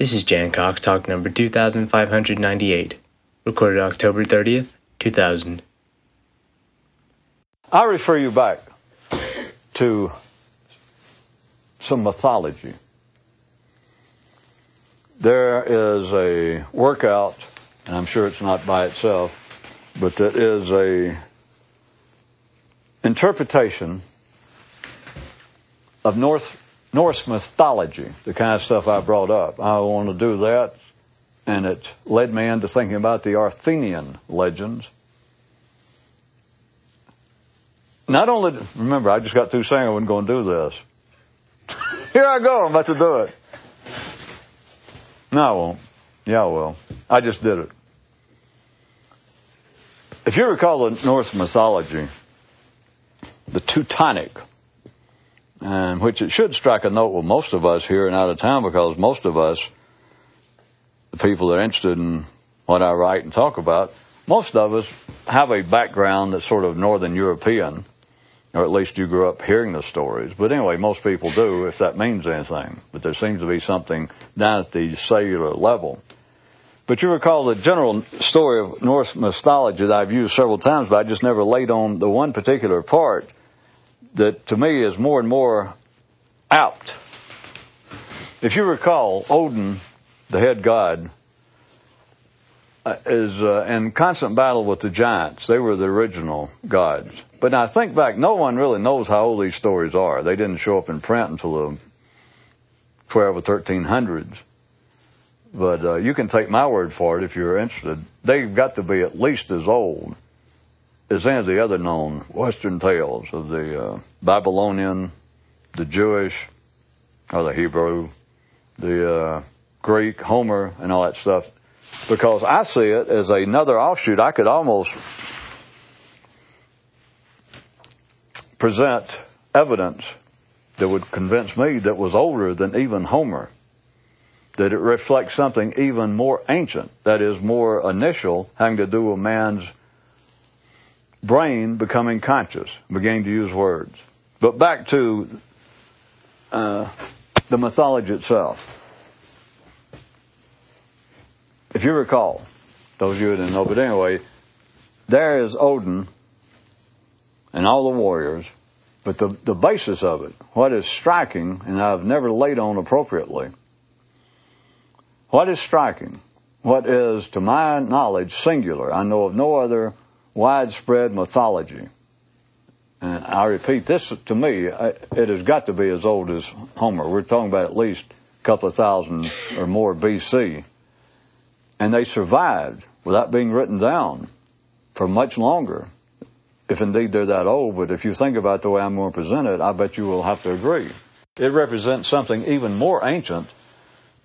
This is Jan Cox Talk number 2598, recorded October 30th, 2000. I refer you back to some mythology. There is a workout, and I'm sure it's not by itself, but that is a interpretation of North Norse mythology, the kind of stuff I brought up. I want to do that, and it led me into thinking about the Arthurian legends. Not only, remember, I just got through saying I wasn't going to do this. Here I go, I'm about to do it. No, I won't. Yeah, I will. I just did it. If you recall the Norse mythology, the Teutonic, and which it should strike a note with most of us here and out of town because most of us, the people that are interested in what I write and talk about, most of us have a background that's sort of Northern European, or at least you grew up hearing the stories. But anyway, most people do, if that means anything. But there seems to be something down at the cellular level. But you recall the general story of Norse mythology that I've used several times, but I just never laid on the one particular part that to me is more and more apt. If you recall, Odin, the head god, uh, is uh, in constant battle with the giants. They were the original gods. But now think back, no one really knows how old these stories are. They didn't show up in print until the 12 or 1300s. But uh, you can take my word for it if you're interested. They've got to be at least as old as any of the other known Western tales of the uh, Babylonian, the Jewish, or the Hebrew, the uh, Greek, Homer, and all that stuff. Because I see it as another offshoot. I could almost present evidence that would convince me that was older than even Homer. That it reflects something even more ancient, that is more initial, having to do with man's brain becoming conscious, beginning to use words. But back to uh, the mythology itself. If you recall, those of you who didn't know, but anyway, there is Odin and all the warriors, but the, the basis of it, what is striking, and I've never laid on appropriately, what is striking, what is, to my knowledge, singular, I know of no other widespread mythology. And I repeat, this to me, it has got to be as old as Homer. We're talking about at least a couple of thousand or more BC. And they survived without being written down for much longer, if indeed they're that old. But if you think about the way I'm going to present it, I bet you will have to agree. It represents something even more ancient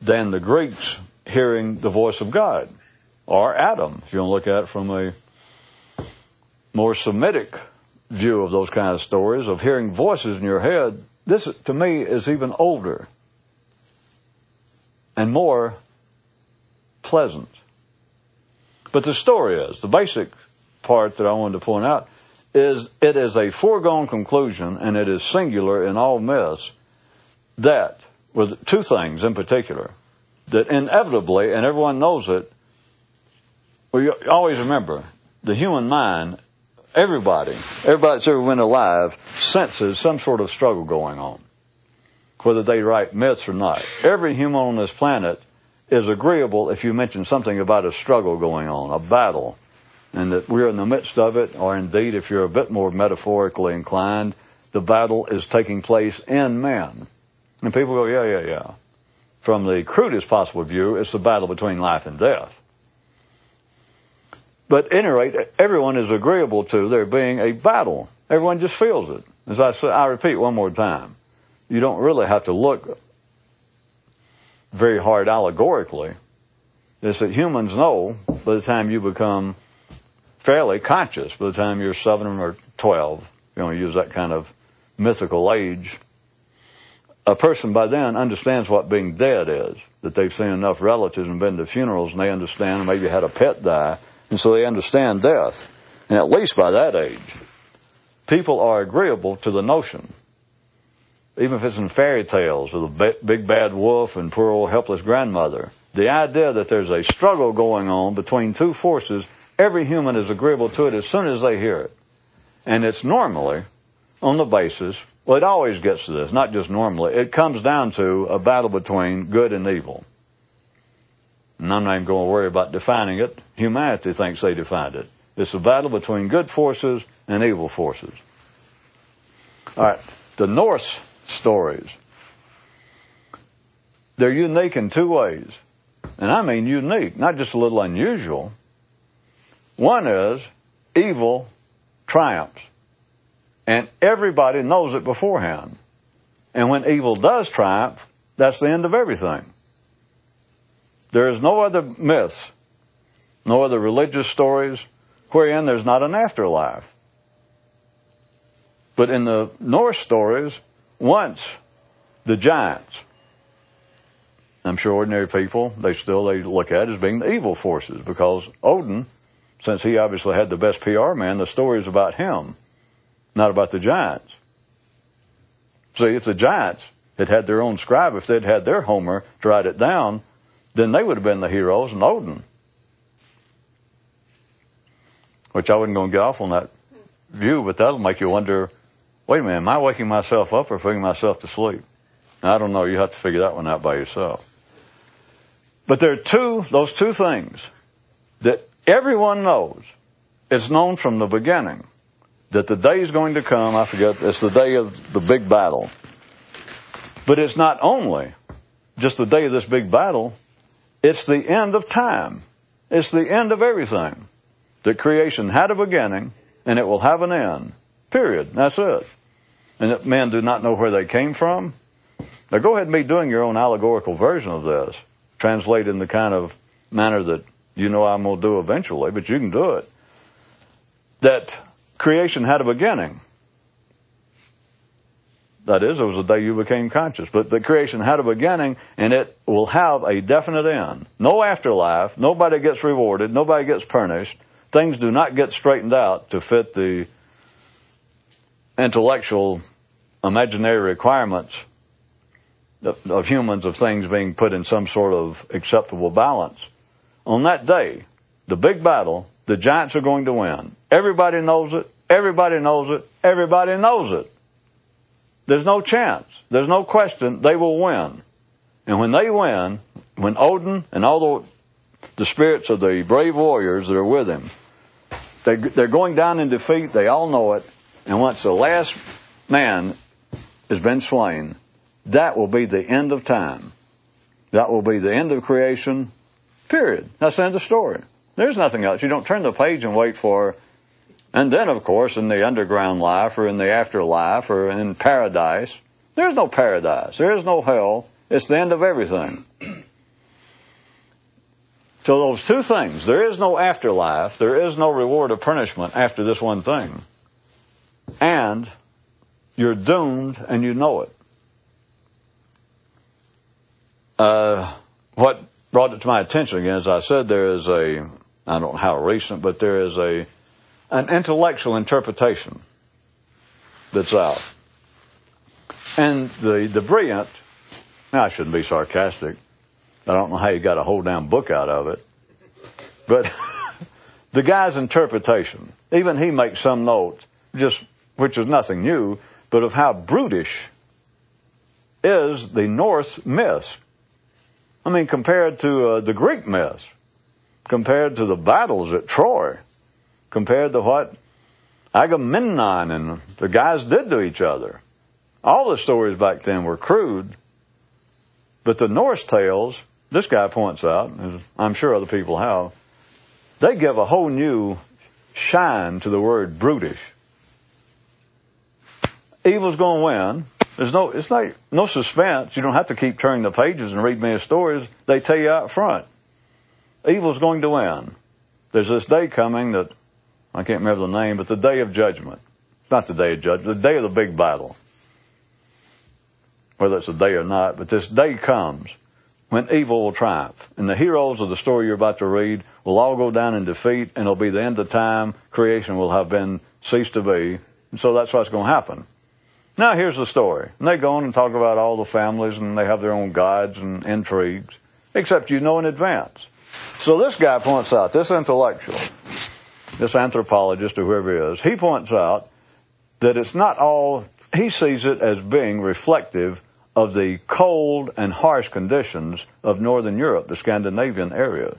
than the Greeks hearing the voice of God, or Adam, if you want to look at it from a more Semitic view of those kind of stories, of hearing voices in your head, this to me is even older and more pleasant. But the story is, the basic part that I wanted to point out is it is a foregone conclusion and it is singular in all myths that, with two things in particular, that inevitably, and everyone knows it, we always remember, the human mind everybody, everybody that's ever been alive senses some sort of struggle going on, whether they write myths or not. Every human on this planet is agreeable if you mention something about a struggle going on, a battle, and that we're in the midst of it, or indeed, if you're a bit more metaphorically inclined, the battle is taking place in man. And people go, yeah, yeah, yeah. From the crudest possible view, it's the battle between life and death. But at any rate, everyone is agreeable to there being a battle. Everyone just feels it. As I say, I repeat one more time. You don't really have to look very hard allegorically. It's that humans know by the time you become fairly conscious, by the time you're seven or twelve, you know, use that kind of mythical age, a person by then understands what being dead is. That they've seen enough relatives and been to funerals and they understand maybe had a pet die and so they understand death. And at least by that age, people are agreeable to the notion even if it's in fairy tales with a big bad wolf and poor old helpless grandmother. The idea that there's a struggle going on between two forces, every human is agreeable to it as soon as they hear it. And it's normally on the basis, well, it always gets to this, not just normally, it comes down to a battle between good and evil. And I'm not even going to worry about defining it. Humanity thinks they defined it. It's a battle between good forces and evil forces. All right, the Norse stories. They're unique in two ways. And I mean unique, not just a little unusual. One is evil triumphs. And everybody knows it beforehand. And when evil does triumph, that's the end of everything. There is no other myths, no other religious stories wherein there's not an afterlife. But in the Norse stories, once the giants, I'm sure ordinary people, they still they look at as being the evil forces because Odin, since he obviously had the best PR man, the story is about him, not about the giants. See, if the giants had had their own scribe, if they'd had their Homer to write it down, then they would have been the heroes and Odin. Which I wasn't going to get off on that view, but that'll make you wonder, wait a minute, am I waking myself up or putting myself to sleep? I don't know. You have to figure that one out by yourself. But there are two, those two things that everyone knows. It's known from the beginning that the day is going to come. I forget. It's the day of the big battle. But it's not only just the day of this big battle. It's the end of time. It's the end of everything. That creation had a beginning and it will have an end. Period. That's it. And that men do not know where they came from. Now go ahead and be doing your own allegorical version of this. Translate in the kind of manner that you know I'm going to do eventually, but you can do it. That creation had a beginning. That is, it was the day you became conscious. But the creation had a beginning and it will have a definite end. No afterlife. Nobody gets rewarded. Nobody gets punished. Things do not get straightened out to fit the intellectual imaginary requirements of, of humans of things being put in some sort of acceptable balance. On that day, the big battle, the giants are going to win. Everybody knows it. Everybody knows it. Everybody knows it. There's no chance. There's no question they will win. And when they win, when Odin and all the, the spirits of the brave warriors that are with him, they, they're going down in defeat. They all know it. And once the last man has been slain, that will be the end of time. That will be the end of creation. Period. That's the end of the story. There's nothing else. You don't turn the page and wait for and then, of course, in the underground life or in the afterlife or in paradise, there's no paradise. There is no hell. It's the end of everything. So those two things, there is no afterlife, there is no reward or punishment after this one thing. And you're doomed and you know it. Uh, what brought it to my attention again, as I said, there is a, I don't know how recent, but there is a an intellectual interpretation that's out. And the, the brilliant, now I shouldn't be sarcastic. I don't know how you got a whole damn book out of it. But the guy's interpretation, even he makes some note, just, which is nothing new, but of how brutish is the Norse myth. I mean, compared to uh, the Greek myth, compared to the battles at Troy, compared to what Agamemnon and the guys did to each other. All the stories back then were crude, but the Norse tales, this guy points out, as I'm sure other people have, they give a whole new shine to the word brutish. Evil's going to win. There's no, it's like no suspense. You don't have to keep turning the pages and read many stories. They tell you out front. Evil's going to win. There's this day coming that I can't remember the name, but the day of judgment. Not the day of judgment, the day of the big battle. Whether it's a day or not, but this day comes when evil will triumph. And the heroes of the story you're about to read will all go down in defeat, and it'll be the end of time. Creation will have been ceased to be. And so that's what's going to happen. Now here's the story. And they go on and talk about all the families and they have their own gods and intrigues, except you know in advance. So this guy points out, this intellectual, this anthropologist or whoever he is, he points out that it's not all, he sees it as being reflective of the cold and harsh conditions of Northern Europe, the Scandinavian area,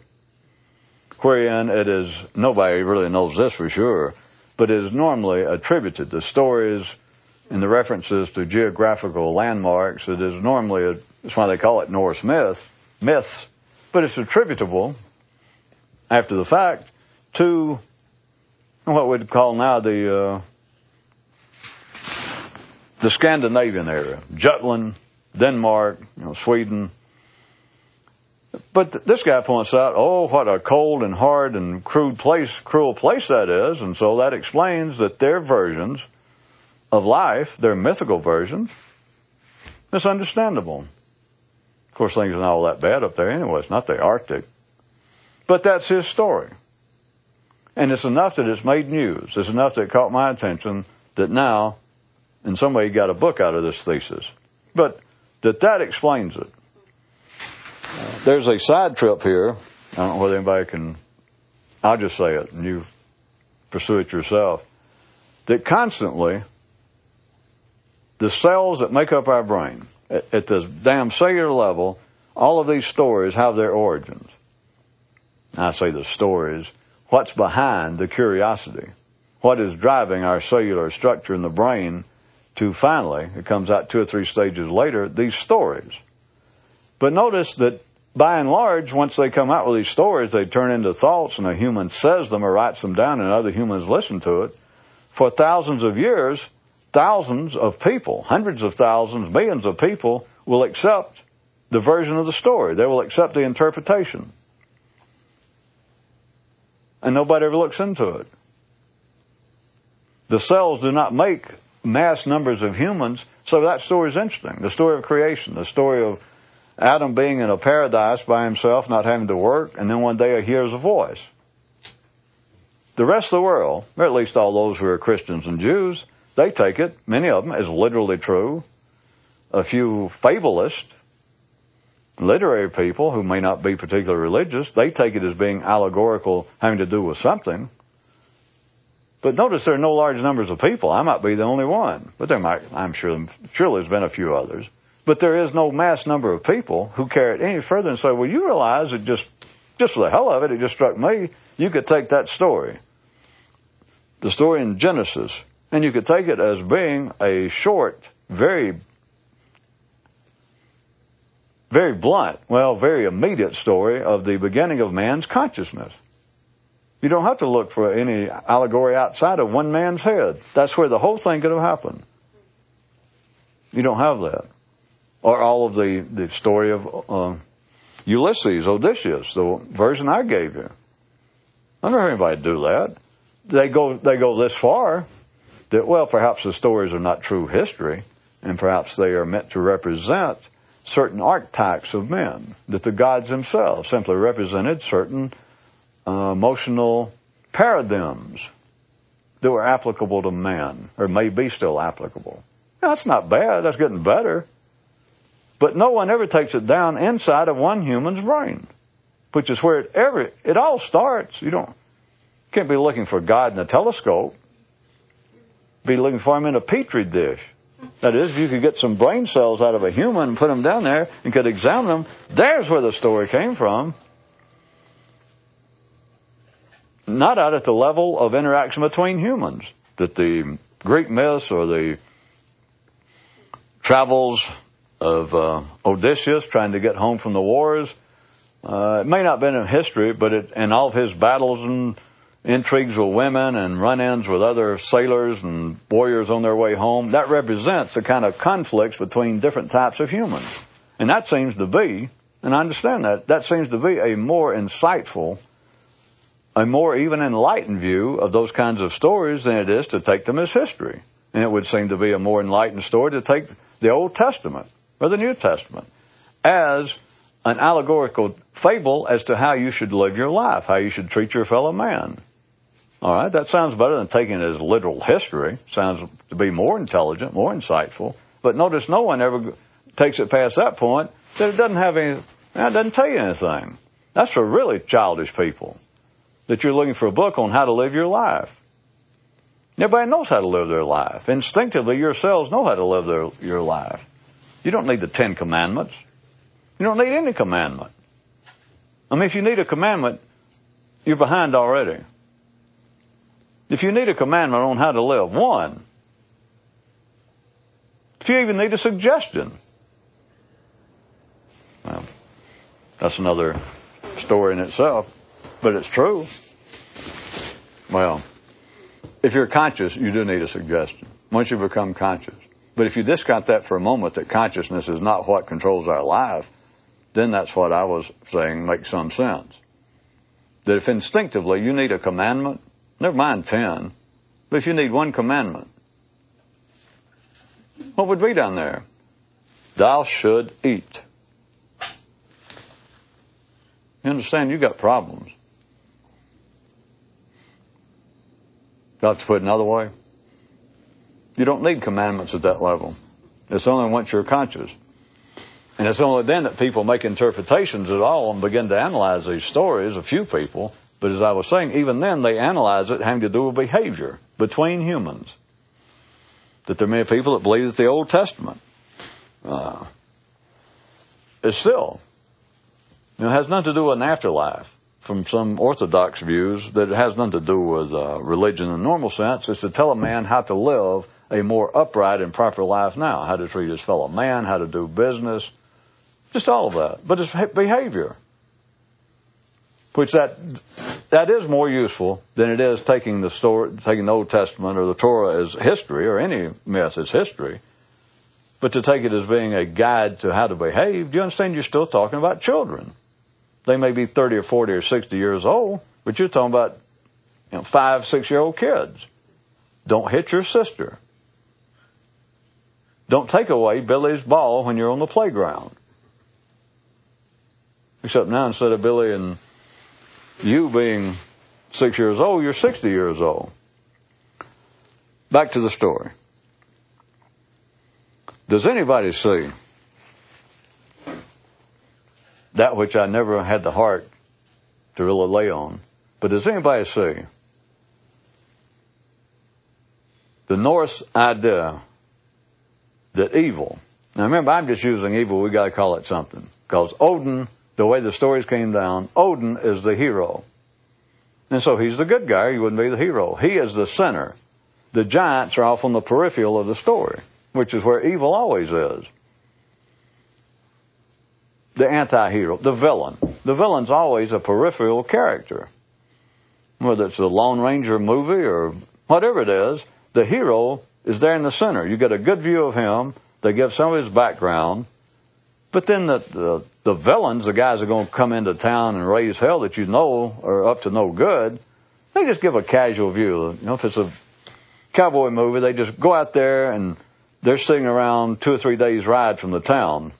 wherein it is, nobody really knows this for sure, but it is normally attributed to stories and the references to geographical landmarks. It is normally, a, that's why they call it Norse myth, myths, but it's attributable after the fact to what we'd call now the uh, the Scandinavian area, Jutland, Denmark, you know, Sweden. But th- this guy points out, oh, what a cold and hard and crude place, cruel place that is, and so that explains that their versions of life, their mythical versions, it's understandable. Of course, things are not all that bad up there anyway. It's not the Arctic. But that's his story. And it's enough that it's made news. It's enough that it caught my attention that now, in some way, got a book out of this thesis. But that that explains it. There's a side trip here. I don't know whether anybody can, I'll just say it and you pursue it yourself. That constantly, the cells that make up our brain, at, at the damn cellular level, all of these stories have their origins. I say the stories. What's behind the curiosity? What is driving our cellular structure in the brain to finally, it comes out two or three stages later, these stories. But notice that by and large, once they come out with these stories, they turn into thoughts and a human says them or writes them down and other humans listen to it. For thousands of years, thousands of people, hundreds of thousands, millions of people will accept the version of the story. They will accept the interpretation. And nobody ever looks into it. The cells do not make mass numbers of humans. So that story is interesting. The story of creation, the story of Adam being in a paradise by himself, not having to work, and then one day he hears a voice. The rest of the world, or at least all those who are Christians and Jews, they take it, many of them, as literally true. A few fabulists, literary people who may not be particularly religious, they take it as being allegorical, having to do with something. But notice there are no large numbers of people. I might be the only one, but there might, I'm sure, surely there's been a few others. But there is no mass number of people who carry it any further and say, well, you realize it just, just for the hell of it, it just struck me, you could take that story, the story in Genesis, and you could take it as being a short, very, very blunt, well, very immediate story of the beginning of man's consciousness. You don't have to look for any allegory outside of one man's head. That's where the whole thing could have happened. You don't have that. Or all of the, the story of uh, Ulysses, Odysseus, the version I gave you. I never heard anybody do that. They go, they go this far that, well, perhaps the stories are not true history, and perhaps they are meant to represent certain archetypes of men, that the gods themselves simply represented certain uh, emotional paradigms that were applicable to man, or may be still applicable. Now, that's not bad. That's getting better. But no one ever takes it down inside of one human's brain, which is where it every it all starts. You don't can't be looking for God in a telescope. Be looking for him in a petri dish. That is, if you could get some brain cells out of a human and put them down there and could examine them, there's where the story came from not out at the level of interaction between humans. That the Greek myths or the travels of uh, Odysseus trying to get home from the wars, uh, it may not have been in history, but it, in all of his battles and intrigues with women and run-ins with other sailors and warriors on their way home, that represents the kind of conflicts between different types of humans. And that seems to be, and I understand that, that seems to be a more insightful a more even enlightened view of those kinds of stories than it is to take them as history. And it would seem to be a more enlightened story to take the Old Testament or the New Testament as an allegorical fable as to how you should live your life, how you should treat your fellow man. All right, that sounds better than taking it as literal history. Sounds to be more intelligent, more insightful. But notice no one ever takes it past that point that it doesn't have any, it doesn't tell you anything. That's for really childish people. That you're looking for a book on how to live your life. Everybody knows how to live their life. Instinctively, yourselves know how to live their, your life. You don't need the Ten Commandments. You don't need any commandment. I mean, if you need a commandment, you're behind already. If you need a commandment on how to live, one. If you even need a suggestion, well, that's another story in itself, but it's true. Well, if you're conscious, you do need a suggestion. Once you become conscious. But if you discount that for a moment, that consciousness is not what controls our life, then that's what I was saying makes some sense. That if instinctively you need a commandment, never mind ten, but if you need one commandment, what would be down there? Thou should eat. You understand you got problems. Got to put another way. You don't need commandments at that level. It's only once you're conscious. And it's only then that people make interpretations at all and begin to analyze these stories, a few people. But as I was saying, even then they analyze it having to do with behavior between humans. That there are many people that believe that the Old Testament uh, is still, you know, has nothing to do with an afterlife. From some Orthodox views, that it has nothing to do with uh, religion in the normal sense. It's to tell a man how to live a more upright and proper life now, how to treat his fellow man, how to do business, just all of that. But it's behavior. Which that, that is more useful than it is taking the story, taking the Old Testament or the Torah as history or any myth as history. But to take it as being a guide to how to behave, do you understand you're still talking about children? They may be 30 or 40 or 60 years old, but you're talking about, you know, five, six year old kids. Don't hit your sister. Don't take away Billy's ball when you're on the playground. Except now instead of Billy and you being six years old, you're 60 years old. Back to the story. Does anybody see that which I never had the heart to really lay on? But does anybody see the Norse idea that evil, now remember I'm just using evil, we gotta call it something. Because Odin the way the stories came down, Odin is the hero. And so he's the good guy, he wouldn't be the hero. He is the center. The giants are off on the peripheral of the story, which is where evil always is. The anti-hero, the villain. The villain's always a peripheral character. Whether it's the Lone Ranger movie or whatever it is, the hero is there in the center. You get a good view of him. They give some of his background. But then the, the, the villains, the guys that are going to come into town and raise hell that you know are up to no good, they just give a casual view. You know, if it's a cowboy movie, they just go out there and they're sitting around two or three days ride from the town.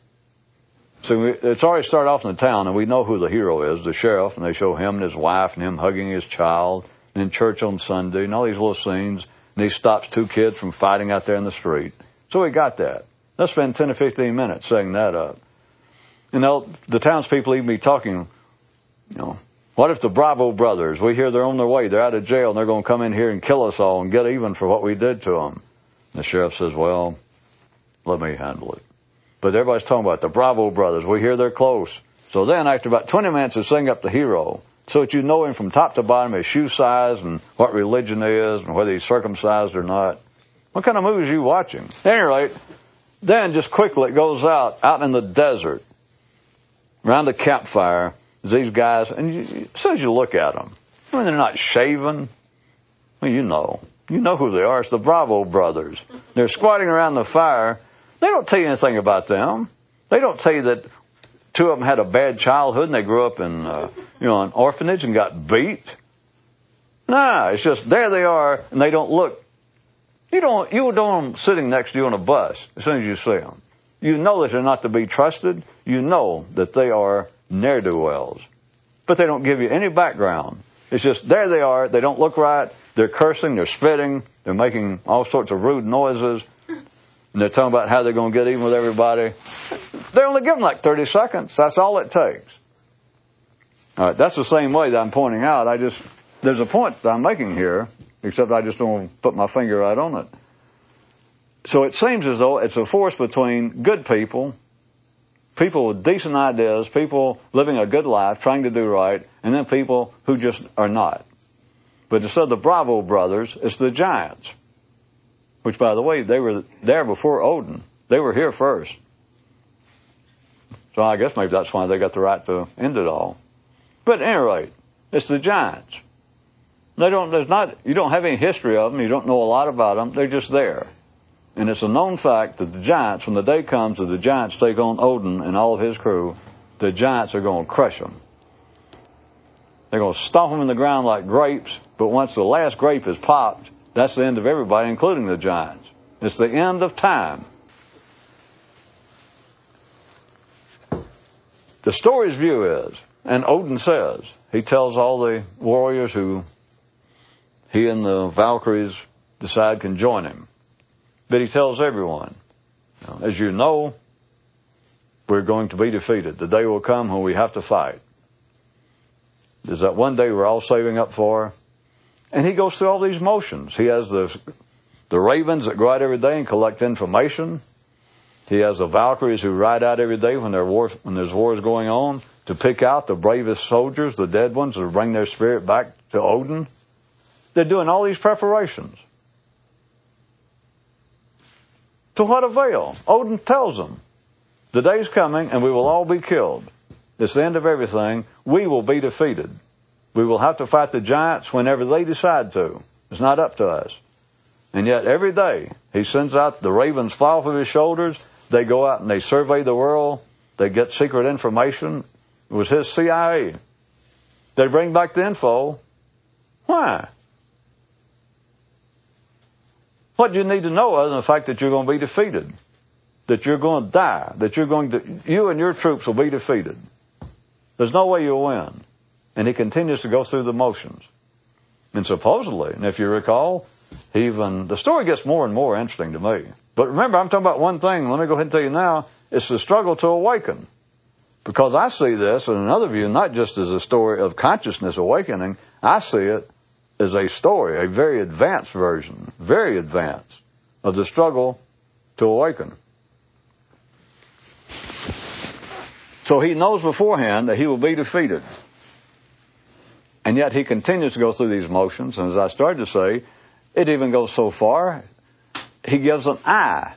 So we, it's already started off in the town, and we know who the hero is, the sheriff, and they show him and his wife and him hugging his child, and in church on Sunday, and all these little scenes. And he stops two kids from fighting out there in the street. So we got that. Let's spend 10 or 15 minutes setting that up. You know, the townspeople even be talking, you know, what if the Bravo brothers, we hear they're on their way, they're out of jail, and they're going to come in here and kill us all and get even for what we did to them? The sheriff says, well, let me handle it. But everybody's talking about the Bravo brothers. We hear they're close. So then, after about 20 minutes of sing up the hero, so that you know him from top to bottom, his shoe size and what religion he is and whether he's circumcised or not. What kind of movies are you watching? At any rate, then just quickly it goes out, out in the desert around the campfire, these guys, and you, as soon as you look at them, I mean, they're not shaven. Well, you know. You know who they are. It's the Bravo brothers. They're squatting around the fire. They don't tell you anything about them. They don't tell you that two of them had a bad childhood and they grew up in, uh, you know, an orphanage and got beat. Nah, it's just there they are and they don't look. You don't, you don't want them sitting next to you on a bus as soon as you see them. You know that they're not to be trusted. You know that they are ne'er-do-wells. But they don't give you any background. It's just there they are. They don't look right. They're cursing. They're spitting. They're making all sorts of rude noises. And they're talking about how they're going to get even with everybody. They only give them like 30 seconds. That's all it takes. All right, that's the same way that I'm pointing out. I just, there's a point that I'm making here, except I just don't put my finger right on it. So it seems as though it's a force between good people, people with decent ideas, people living a good life, trying to do right, and then people who just are not. But instead of the Bravo brothers, it's the giants. Which, by the way, they were there before Odin. They were here first. So I guess maybe that's why they got the right to end it all. But at any rate, it's the giants. They don't, there's not, you don't have any history of them. You don't know a lot about them. They're just there. And it's a known fact that the giants, when the day comes that the giants take on Odin and all of his crew, the giants are going to crush them. They're going to stomp them in the ground like grapes, but once the last grape is popped, that's the end of everybody, including the giants. It's the end of time. The story's view is, and Odin says, he tells all the warriors who he and the Valkyries decide can join him. But he tells everyone, as you know, we're going to be defeated. The day will come when we have to fight. There's that one day we're all saving up for. And he goes through all these motions. He has the, the ravens that go out every day and collect information. He has the Valkyries who ride out every day when, war, when there's wars going on to pick out the bravest soldiers, the dead ones, to bring their spirit back to Odin. They're doing all these preparations. To what avail? Odin tells them, the day's coming and we will all be killed. It's the end of everything. We will be defeated. We will have to fight the giants whenever they decide to. It's not up to us. And yet every day he sends out the ravens fly off of his shoulders. They go out and they survey the world. They get secret information. It was his CIA. They bring back the info. Why? What do you need to know other than the fact that you're going to be defeated? That you're going to die? That you're going to, you and your troops will be defeated. There's no way you'll win. And he continues to go through the motions. And supposedly, and if you recall, even, the story gets more and more interesting to me. But remember, I'm talking about one thing. Let me go ahead and tell you now. It's the struggle to awaken. Because I see this in another view, not just as a story of consciousness awakening. I see it is a story, a very advanced version, very advanced, of the struggle to awaken. So he knows beforehand that he will be defeated. And yet he continues to go through these motions, and as I started to say, it even goes so far, he gives an eye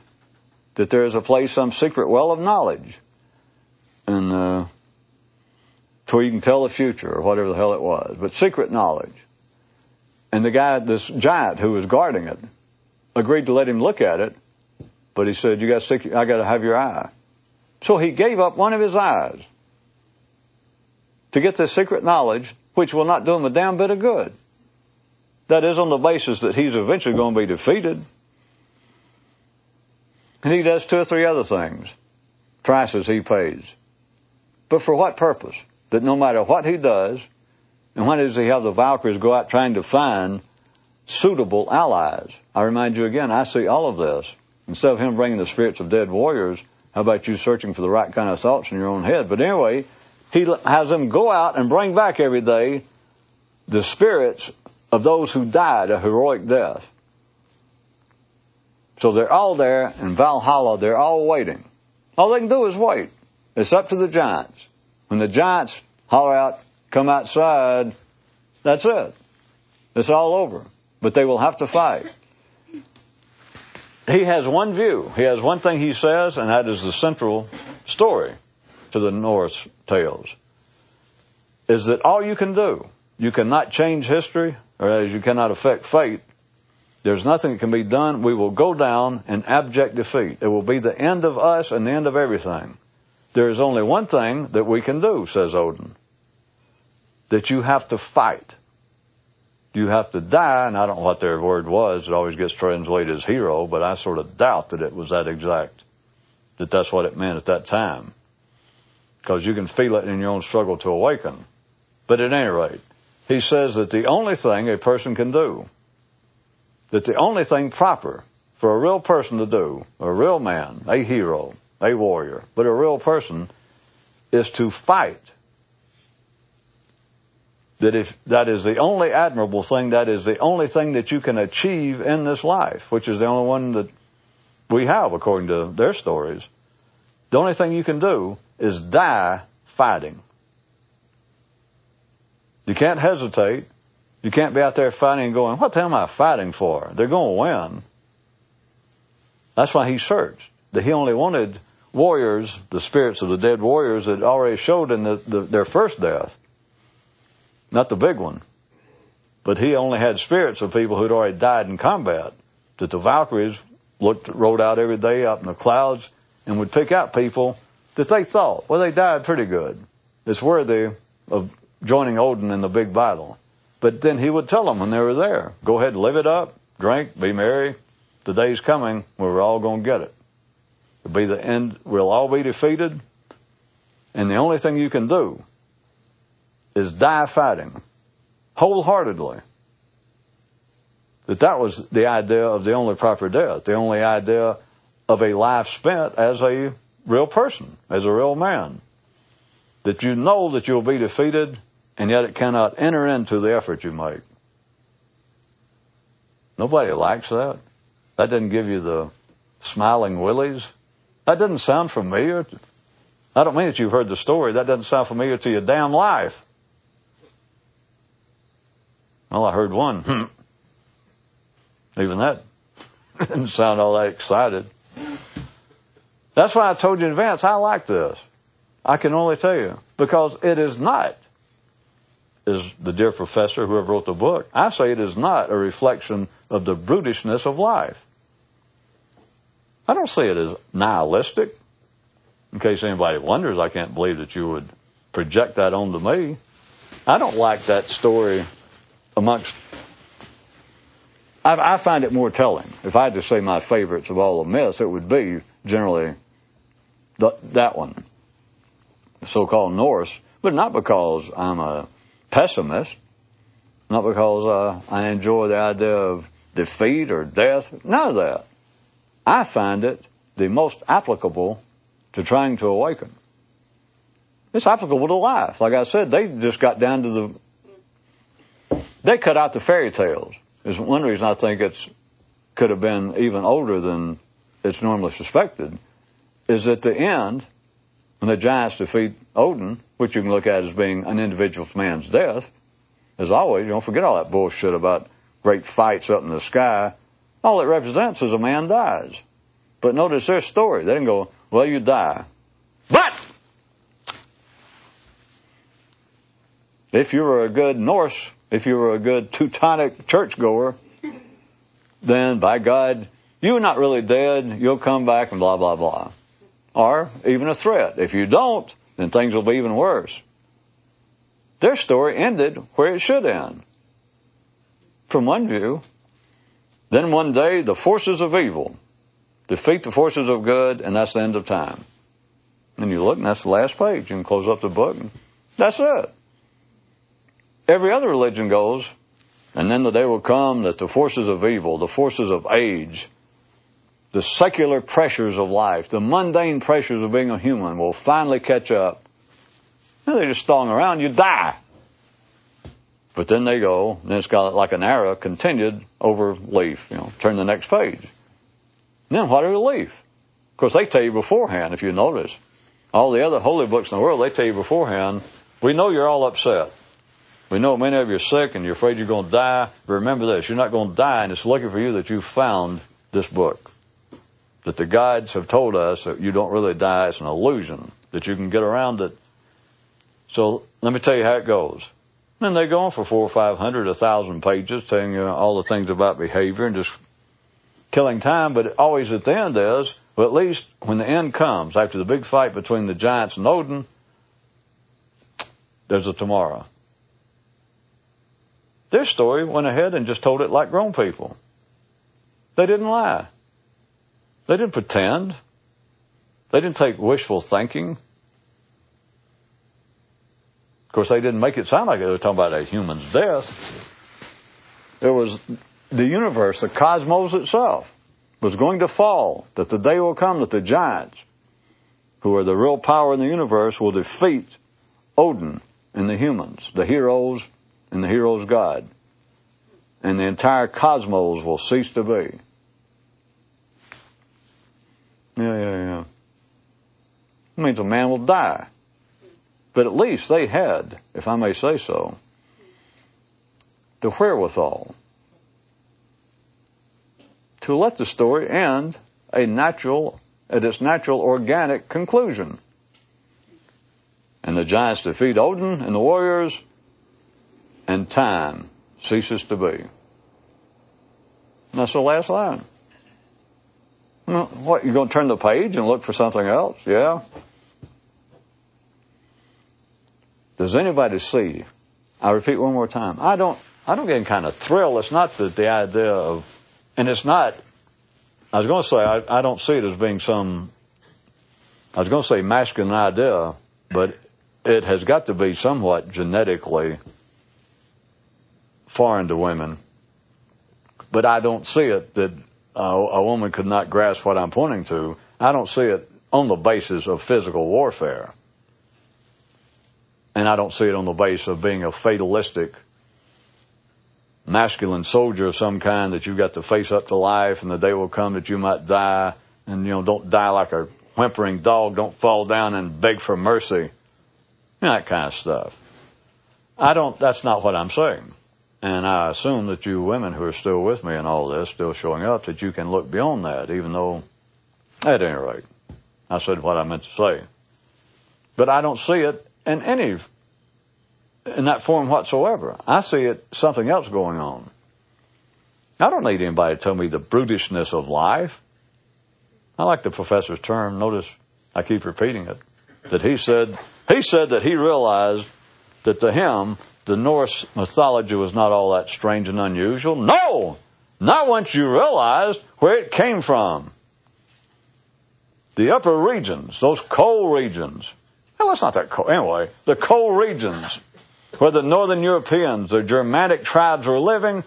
that there is a place, some secret well of knowledge, and uh, to can tell the future or whatever the hell it was, but secret knowledge. And the guy, this giant who was guarding it, agreed to let him look at it, but he said, "You got stick. I got to have your eye." So he gave up one of his eyes to get this secret knowledge, which will not do him a damn bit of good. That is on the basis that he's eventually going to be defeated. And he does two or three other things, prices he pays. But for what purpose? That no matter what he does, and why does he have the Valkyries go out trying to find suitable allies? I remind you again, I see all of this. Instead of him bringing the spirits of dead warriors, how about you searching for the right kind of thoughts in your own head? But anyway, he has them go out and bring back every day the spirits of those who died a heroic death. So they're all there in Valhalla, they're all waiting. All they can do is wait. It's up to the giants. When the giants holler out, come outside, that's it. It's all over. But they will have to fight. He has one view. He has one thing he says, and that is the central story to the Norse tales. Is that all you can do? You cannot change history, or as you cannot affect fate. There's nothing that can be done. We will go down in abject defeat. It will be the end of us and the end of everything. There is only one thing that we can do, says Odin that you have to fight. You have to die, and I don't know what their word was. It always gets translated as hero, but I sort of doubt that it was that exact, that that's what it meant at that time. Because you can feel it in your own struggle to awaken. But at any rate, he says that the only thing a person can do, that the only thing proper for a real person to do, a real man, a hero, a warrior, but a real person, is to fight. That if that is the only admirable thing, that is the only thing that you can achieve in this life, which is the only one that we have according to their stories. The only thing you can do is die fighting. You can't hesitate. You can't be out there fighting and going, what the hell am I fighting for? They're going to win. That's why he searched. That he only wanted warriors, the spirits of the dead warriors that already showed in the, the, their first death. Not the big one. But he only had spirits of people who'd already died in combat. That the Valkyries looked, rode out every day up in the clouds and would pick out people that they thought, well, they died pretty good. It's worthy of joining Odin in the big battle. But then he would tell them when they were there, go ahead, live it up, drink, be merry. The day's coming where we're all going to get it. It'll be the end. We'll all be defeated. And the only thing you can do is die fighting wholeheartedly. That that was the idea of the only proper death, the only idea of a life spent as a real person, as a real man. That you know that you'll be defeated and yet it cannot enter into the effort you make. Nobody likes that. That doesn't give you the smiling willies. That doesn't sound familiar. I don't mean that you've heard the story. That doesn't sound familiar to your damn life. Well, I heard one. Hmm. Even that didn't sound all that excited. That's why I told you in advance, I like this. I can only tell you. Because it is not is the dear professor, whoever wrote the book, I say it is not a reflection of the brutishness of life. I don't say it as nihilistic. In case anybody wonders, I can't believe that you would project that onto me. I don't like that story amongst. I, I find it more telling. If I had to say my favorites of all the myths, it would be generally that one, the so-called Norse, but not because I'm a pessimist, not because uh, I enjoy the idea of defeat or death. None of that. I find it the most applicable to trying to awaken. It's applicable to life. Like I said, they just got down to the. They cut out the fairy tales. Is one reason I think it's could have been even older than it's normally suspected. Is at the end when the giants defeat Odin, which you can look at as being an individual man's death, as always, you don't forget all that bullshit about great fights up in the sky. All it represents is a man dies. But notice their story. They didn't go, well, you die. But if you were a good Norse, if you were a good Teutonic churchgoer, then by God, you're not really dead. You'll come back and blah, blah, blah or even a threat. If you don't, then things will be even worse. Their story ended where it should end. From one view, then one day the forces of evil defeat the forces of good, and that's the end of time. And you look, and that's the last page. Can close up the book, and that's it. Every other religion goes, and then the day will come that the forces of evil, the forces of age, the secular pressures of life, the mundane pressures of being a human will finally catch up. And they're just stalling around, you die. But then they go, and it's got like an arrow continued over leaf, you know, turn the next page. And then what are the leaf? Of course, they tell you beforehand, if you notice. All the other holy books in the world, they tell you beforehand, we know you're all upset. We know many of you are sick and you're afraid you're going to die. But remember this, you're not going to die, and it's lucky for you that you found this book that the guides have told us that you don't really die. It's an illusion that you can get around it. So let me tell you how it goes. And they go on for four or five hundred, a thousand pages telling you all the things about behavior and just killing time. But always at the end is, well, at least when the end comes, after the big fight between the giants and Odin, there's a tomorrow. Their story went ahead and just told it like grown people. They didn't lie. They didn't pretend. They didn't take wishful thinking. Of course, they didn't make it sound like they were talking about a human's death. It was the universe, the cosmos itself, was going to fall, that the day will come that the giants, who are the real power in the universe, will defeat Odin and the humans, the heroes and the hero's God. And the entire cosmos will cease to be. Yeah, yeah, yeah. It means a man will die. But at least they had, if I may say so, the wherewithal to let the story end a natural, at its natural organic conclusion. And the giants defeat Odin and the warriors, and time ceases to be. That's the last line. What, you going to turn the page and look for something else? Yeah. Does anybody see? I repeat one more time. I don't, I don't get any kind of thrill. It's not the, the idea of, and it's not, I was going to say, I, I don't see it as being some, I was going to say masculine idea, but it has got to be somewhat genetically foreign to women. But I don't see it that uh, a woman could not grasp what I'm pointing to. I don't see it on the basis of physical warfare. And I don't see it on the basis of being a fatalistic masculine soldier of some kind that you've got to face up to life and the day will come that you might die and you know don't die like a whimpering dog don't fall down and beg for mercy you know, that kind of stuff i don't that's not what i'm saying and I assume that you women who are still with me in all this, still showing up, that you can look beyond that, even though, at any rate, I said what I meant to say. But I don't see it in any, in that form whatsoever. I see it something else going on. I don't need anybody to tell me the brutishness of life. I like the professor's term. Notice I keep repeating it. That he said, he said that he realized that to him, the Norse mythology was not all that strange and unusual. No! Not once you realized where it came from. The upper regions, those cold regions. Well, it's not that cold. Anyway, the cold regions where the northern Europeans, the Germanic tribes were living,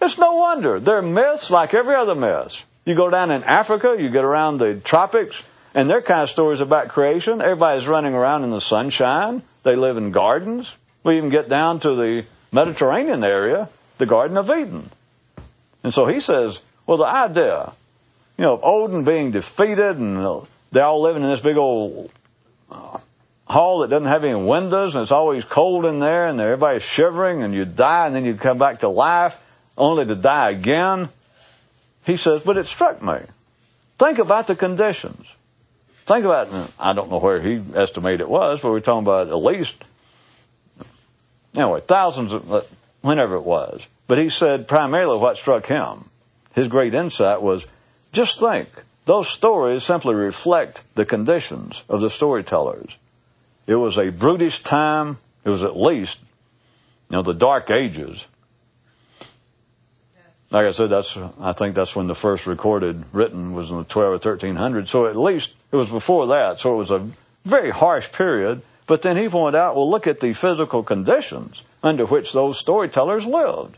it's no wonder. They're myths like every other myth. You go down in Africa, you get around the tropics, and their kind of stories about creation. Everybody's running around in the sunshine. They live in gardens. We even get down to the Mediterranean area, the Garden of Eden. And so he says, well, the idea, you know, of Odin being defeated and they're all living in this big old uh, hall that doesn't have any windows and it's always cold in there and everybody's shivering and you die and then you come back to life only to die again. He says, but it struck me. Think about the conditions. Think about, I don't know where he estimated it was, but we're talking about at least Anyway, thousands of, uh, whenever it was. But he said primarily what struck him, his great insight was just think, those stories simply reflect the conditions of the storytellers. It was a brutish time. It was at least, you know, the dark ages. Like I said, that's, I think that's when the first recorded written was in the 12 or 1300. So at least it was before that. So it was a very harsh period. But then he pointed out, well, look at the physical conditions under which those storytellers lived.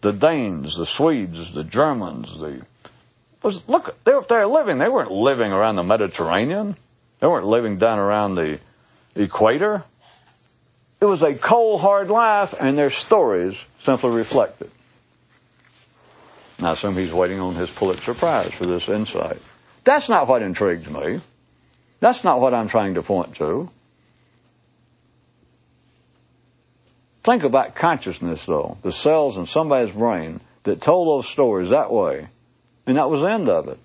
The Danes, the Swedes, the Germans, the was look they were there living. They weren't living around the Mediterranean. They weren't living down around the equator. It was a cold, hard life, and their stories simply reflect it. I assume he's waiting on his Pulitzer Prize for this insight. That's not what intrigues me. That's not what I'm trying to point to. Think about consciousness, though. The cells in somebody's brain that told those stories that way. And that was the end of it.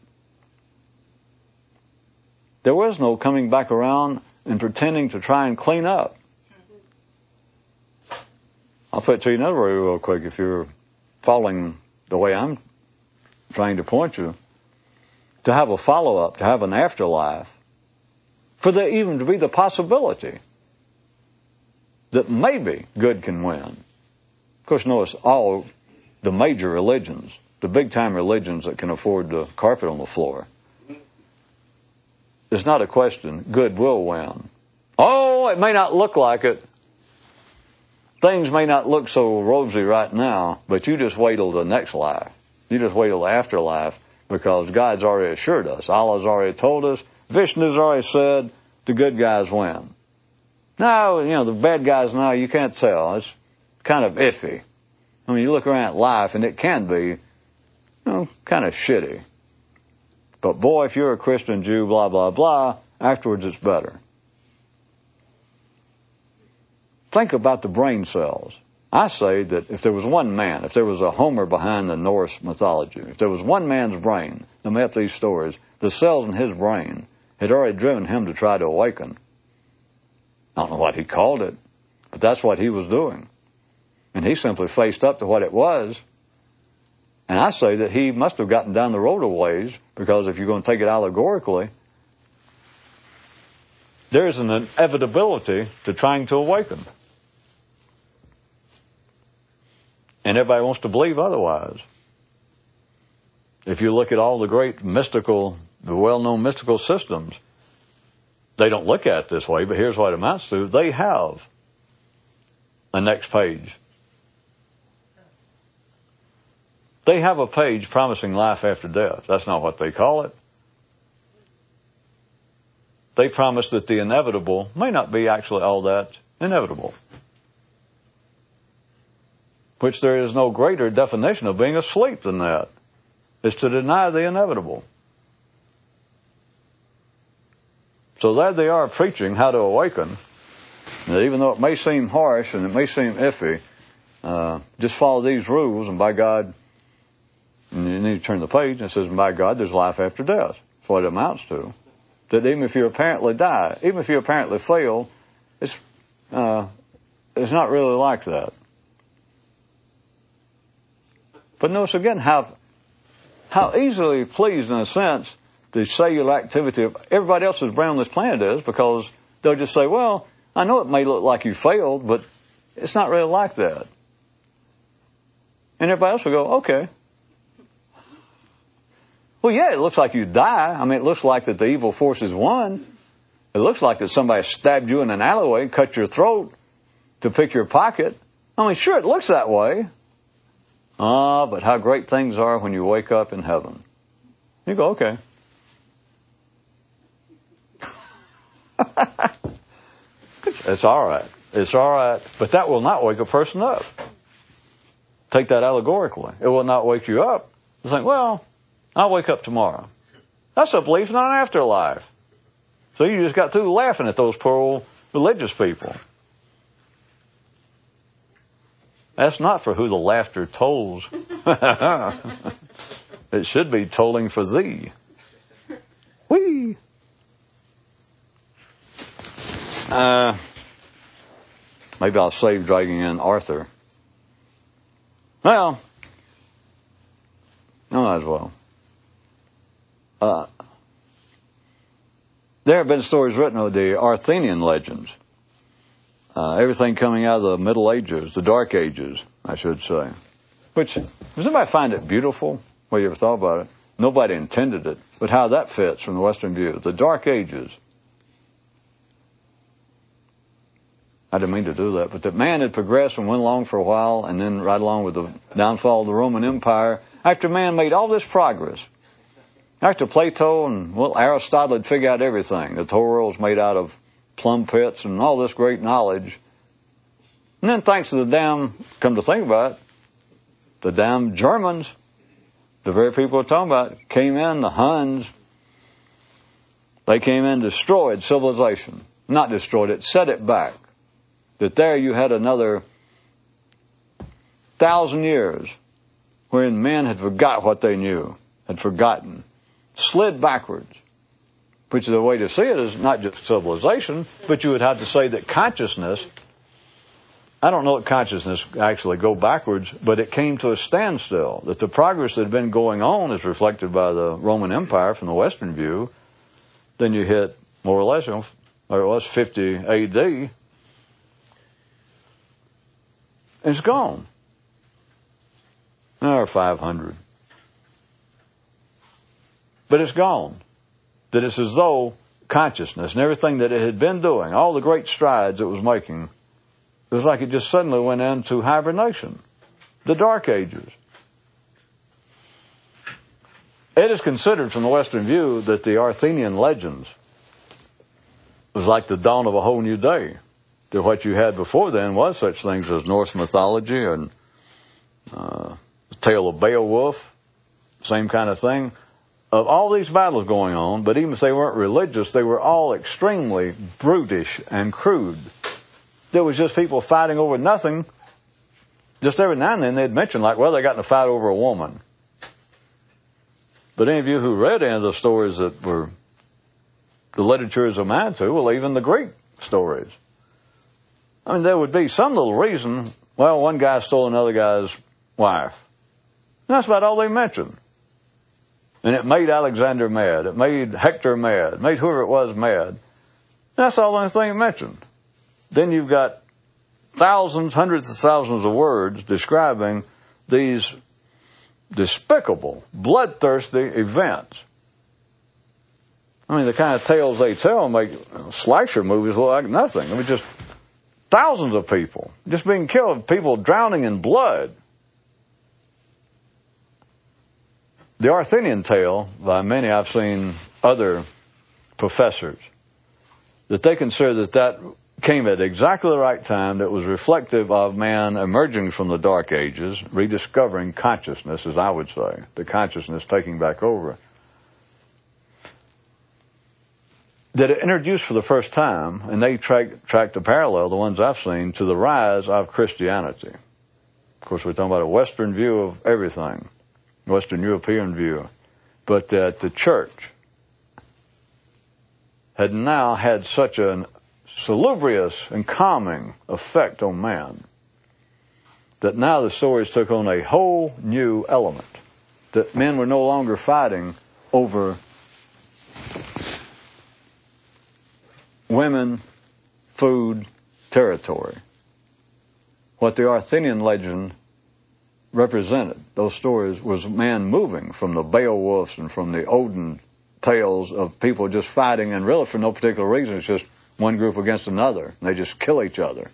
There was no coming back around and pretending to try and clean up. I'll put it to you another way real quick if you're following the way I'm trying to point you. To have a follow up, to have an afterlife, for there even to be the possibility that maybe good can win. Of course, notice all the major religions, the big time religions that can afford the carpet on the floor. It's not a question. Good will win. Oh, it may not look like it, things may not look so rosy right now, but you just wait till the next life. You just wait till the afterlife because God's already assured us. Allah's already told us. Vishnu's already said the good guys win. Now, you know, the bad guys now, you can't tell. It's kind of iffy. I mean, you look around at life and it can be, you know, kind of shitty. But boy, if you're a Christian Jew, blah, blah, blah, afterwards it's better. Think about the brain cells. I say that if there was one man, if there was a Homer behind the Norse mythology, if there was one man's brain that up these stories, the cells in his brain had already driven him to try to awaken. I don't know what he called it, but that's what he was doing. And he simply faced up to what it was. And I say that he must have gotten down the road a ways, because if you're going to take it allegorically, there's an inevitability to trying to awaken. And everybody wants to believe otherwise. If you look at all the great mystical, the well-known mystical systems, they don't look at it this way, but here's what it amounts to. They have a next page. They have a page promising life after death. That's not what they call it. They promise that the inevitable may not be actually all that inevitable which there is no greater definition of being asleep than that, is to deny the inevitable. So there they are preaching how to awaken. And even though it may seem harsh and it may seem iffy, uh, just follow these rules and by God, and you need to turn the page and it says, by God, there's life after death. That's what it amounts to. That even if you apparently die, even if you apparently fail, it's, uh, it's not really like that. But notice again how, how easily pleased in a sense the cellular activity of everybody else's brain on this planet is because they'll just say, well, I know it may look like you failed, but it's not really like that. And everybody else will go, okay. Well, yeah, it looks like you die. I mean, it looks like that the evil forces won. It looks like that somebody stabbed you in an alleyway and cut your throat to pick your pocket. I mean, sure, it looks that way. Ah, but how great things are when you wake up in heaven. You go, okay. it's all right. It's all right. But that will not wake a person up. Take that allegorically. It will not wake you up. It's like, well, I'll wake up tomorrow. That's a belief, not an afterlife. So you just got through laughing at those poor old religious people. That's not for who the laughter tolls. it should be tolling for thee. Whee! Uh, maybe I'll slave dragging in Arthur. Well, I might as well. Uh, there have been stories written of the Arthurian legends uh, everything coming out of the Middle Ages, the Dark Ages, I should say. Which, does anybody find it beautiful? Well, you ever thought about it? Nobody intended it, but how that fits from the Western view. The Dark Ages. I didn't mean to do that, but that man had progressed and went along for a while, and then right along with the downfall of the Roman Empire, after man made all this progress, after Plato and well Aristotle had figured out everything, the world was made out of plum pits and all this great knowledge. And then thanks to the damn, come to think about it, the damn Germans, the very people we're talking about, came in, the Huns, they came in, destroyed civilization. Not destroyed it, set it back. That there you had another thousand years wherein men had forgot what they knew, had forgotten, slid backwards which the way to see it is not just civilization, but you would have to say that consciousness, I don't know that consciousness actually go backwards, but it came to a standstill. That the progress that had been going on is reflected by the Roman Empire from the Western view. Then you hit more or less, or it was 50 AD, and it's gone. Or 500. But it's gone that it's as though consciousness and everything that it had been doing, all the great strides it was making, It was like it just suddenly went into hibernation. The Dark Ages. It is considered from the Western view that the Arthurian legends was like the dawn of a whole new day. That what you had before then was such things as Norse mythology and uh, the tale of Beowulf, same kind of thing. Of all these battles going on, but even if they weren't religious, they were all extremely brutish and crude. There was just people fighting over nothing. Just every now and then they'd mention like, well, they got in a fight over a woman. But any of you who read any of the stories that were the literature of man to, well, even the Greek stories. I mean, there would be some little reason, well, one guy stole another guy's wife. And that's about all they mentioned. And it made Alexander mad. It made Hector mad. It made whoever it was mad. That's all the only thing it mentioned. Then you've got thousands, hundreds of thousands of words describing these despicable, bloodthirsty events. I mean, the kind of tales they tell make slasher movies look like nothing. I mean, just thousands of people just being killed, people drowning in blood. The Arthurian tale, by many I've seen other professors, that they consider that that came at exactly the right time that was reflective of man emerging from the dark ages, rediscovering consciousness, as I would say, the consciousness taking back over. That it introduced for the first time, and they track, track the parallel, the ones I've seen, to the rise of Christianity. Of course, we're talking about a Western view of everything, Western European view, but that the church had now had such an salubrious and calming effect on man. That now the stories took on a whole new element. That men were no longer fighting over women, food, territory. What the Arthurian legend represented, those stories, was man moving from the Beowulfs and from the Odin tales of people just fighting and really for no particular reason. It's just one group against another. And They just kill each other.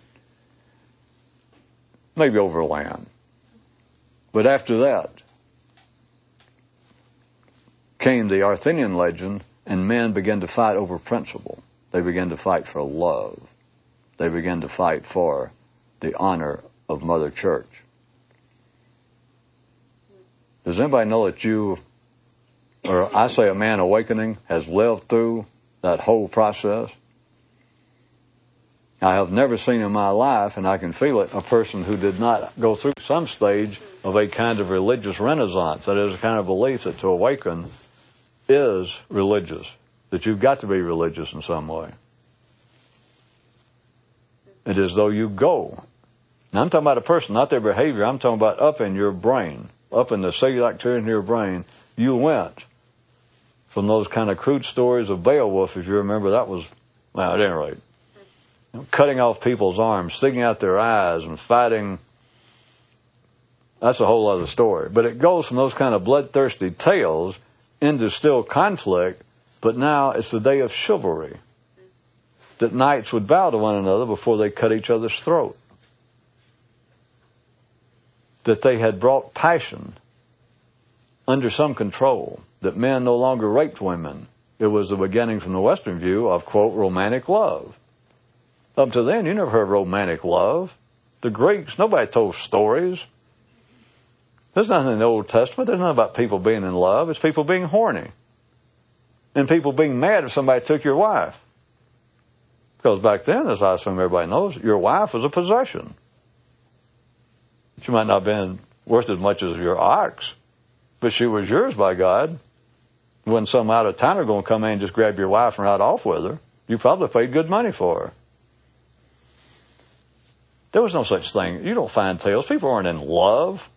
Maybe over land. But after that came the Arthurian legend, and men began to fight over principle. They began to fight for love. They began to fight for the honor of Mother Church. Does anybody know that you, or I say a man awakening, has lived through that whole process? I have never seen in my life, and I can feel it, a person who did not go through some stage of a kind of religious renaissance. That is a kind of belief that to awaken is religious, that you've got to be religious in some way. It is though you go. Now I'm talking about a person, not their behavior. I'm talking about up in your brain, up in the cellular in your brain. You went from those kind of crude stories of Beowulf, if you remember, that was, well, at any rate, cutting off people's arms, sticking out their eyes, and fighting. That's a whole other story. But it goes from those kind of bloodthirsty tales into still conflict, but now it's the day of chivalry. That knights would bow to one another before they cut each other's throat. That they had brought passion under some control. That men no longer raped women. It was the beginning from the Western view of, quote, romantic love. Up to then, you never heard romantic love. The Greeks, nobody told stories. There's nothing in the Old Testament. There's nothing about people being in love. It's people being horny. And people being mad if somebody took your wife. Because back then, as I assume everybody knows, your wife was a possession. She might not have been worth as much as your ox, but she was yours by God. When some out of towner going to come in and just grab your wife and ride off with her, you probably paid good money for her. There was no such thing. You don't find tales. People aren't in love.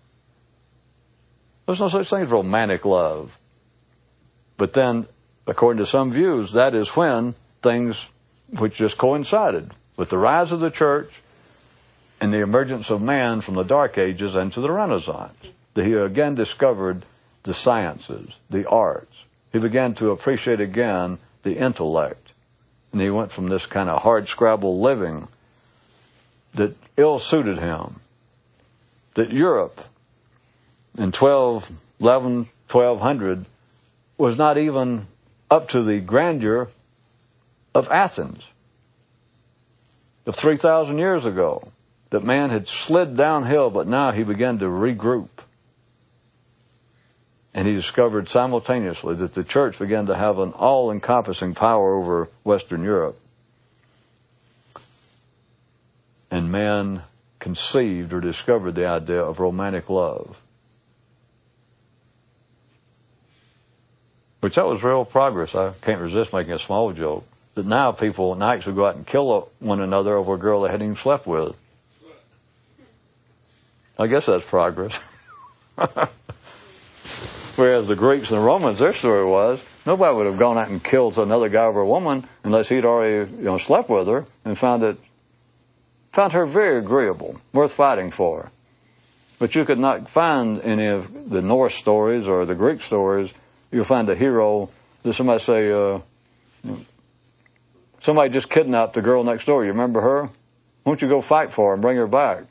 There's no such thing as romantic love. But then, according to some views, that is when things which just coincided with the rise of the church and the emergence of man from the Dark Ages into the Renaissance. That he again discovered the sciences, the arts. He began to appreciate again the intellect. And he went from this kind of hard scrabble living that ill suited him. That Europe in 12, 11, 1200 was not even up to the grandeur of Athens of 3,000 years ago. That man had slid downhill, but now he began to regroup. And he discovered simultaneously that the church began to have an all encompassing power over Western Europe. And man conceived or discovered the idea of romantic love. Which that was real progress. I can't resist making a small joke. That now people knights would go out and kill one another over a girl they hadn't even slept with. I guess that's progress. Whereas the Greeks and the Romans, their story was nobody would have gone out and killed another guy over a woman unless he'd already you know slept with her and found it found her very agreeable, worth fighting for. But you could not find any of the Norse stories or the Greek stories you'll find a hero that somebody say, uh, somebody just kidnapped the girl next door. You remember her? Why don't you go fight for her and bring her back?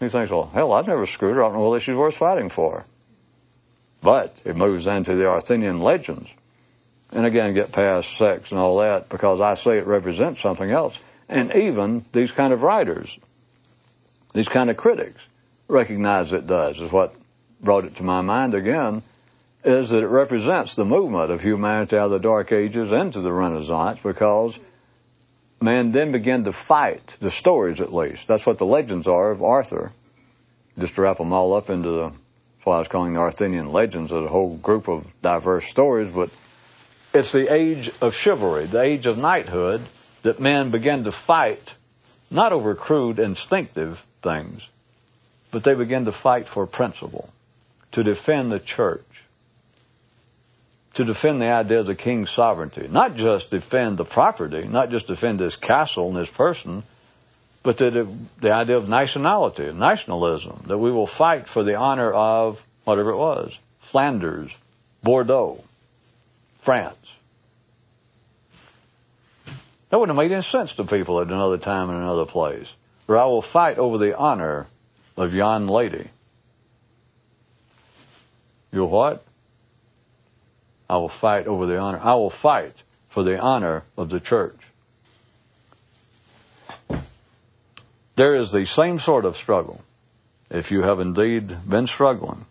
He thinks, well, hell, I've never screwed her. I don't know whether she's worth fighting for. But it moves into the Arthurian legends. And again, get past sex and all that because I say it represents something else. And even these kind of writers, these kind of critics recognize it does, is what brought it to my mind again is that it represents the movement of humanity out of the Dark Ages into the Renaissance because man then began to fight, the stories at least. That's what the legends are of Arthur. Just to wrap them all up into the, I was calling the Arthurian legends, a whole group of diverse stories, but it's the age of chivalry, the age of knighthood, that men began to fight, not over crude instinctive things, but they began to fight for principle, to defend the church, to defend the idea of the king's sovereignty. Not just defend the property, not just defend his castle and his person, but the, the idea of nationality, nationalism, that we will fight for the honor of whatever it was, Flanders, Bordeaux, France. That wouldn't have made any sense to people at another time and another place. Or I will fight over the honor of yon lady. You what? I will fight over the honor. I will fight for the honor of the church. There is the same sort of struggle, if you have indeed been struggling,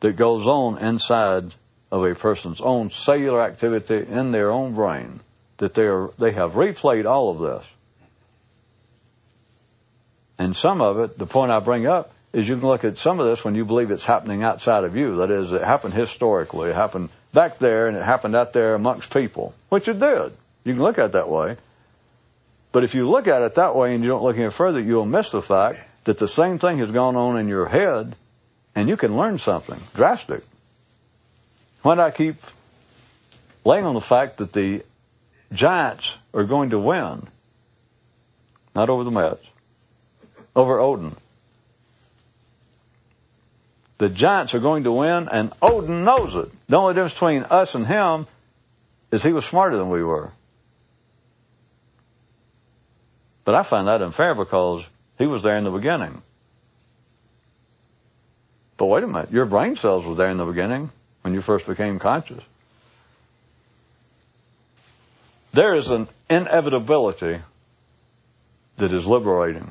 that goes on inside of a person's own cellular activity in their own brain, that they are, they have replayed all of this. And some of it, the point I bring up, is you can look at some of this when you believe it's happening outside of you. That is, it happened historically, it happened back there, and it happened out there amongst people, which it did. You can look at it that way. But if you look at it that way and you don't look any further, you'll miss the fact that the same thing has gone on in your head, and you can learn something drastic. Why do I keep laying on the fact that the Giants are going to win? Not over the Mets, over Odin. The Giants are going to win, and Odin knows it. The only difference between us and him is he was smarter than we were. But I find that unfair because he was there in the beginning. But wait a minute, your brain cells were there in the beginning when you first became conscious. There is an inevitability that is liberating.